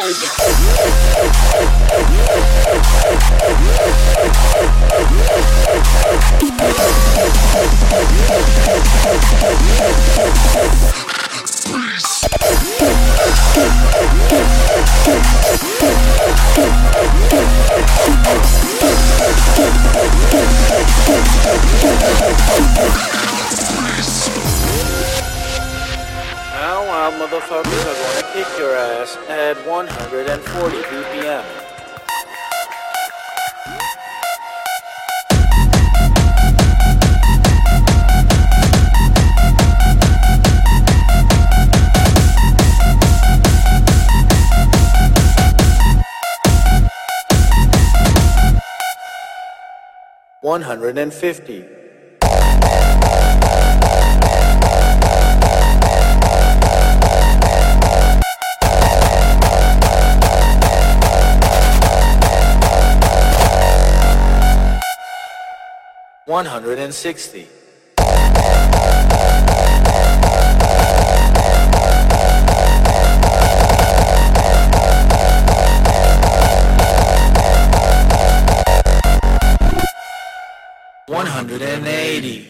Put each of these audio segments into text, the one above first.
Club. Motherfuckers are gonna kick your ass at 140 BPM. One hundred and fifty. One hundred and sixty. One hundred and eighty.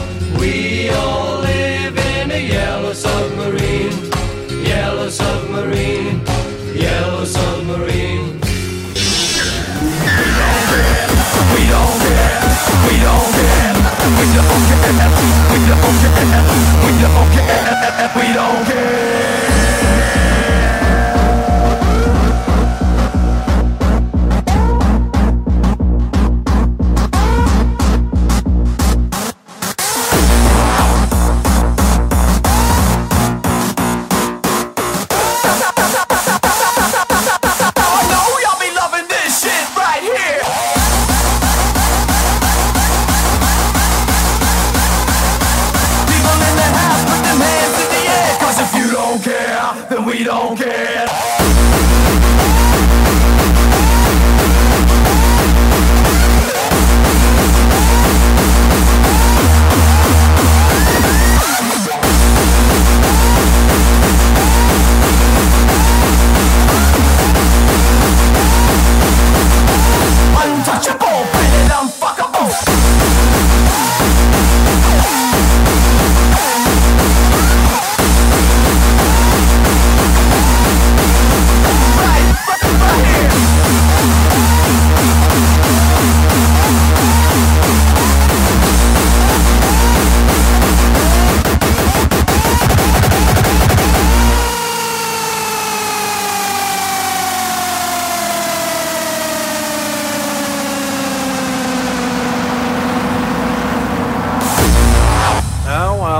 yellow submarine, yellow submarine, yellow submarine. We don't care, we don't care, we don't care, we don't care, we don't care, then we don't care.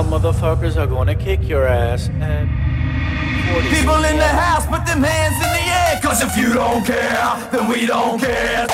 Wild motherfuckers are gonna kick your ass at 40 People in the house, put them hands in the air. Cause if you don't care, then we don't care.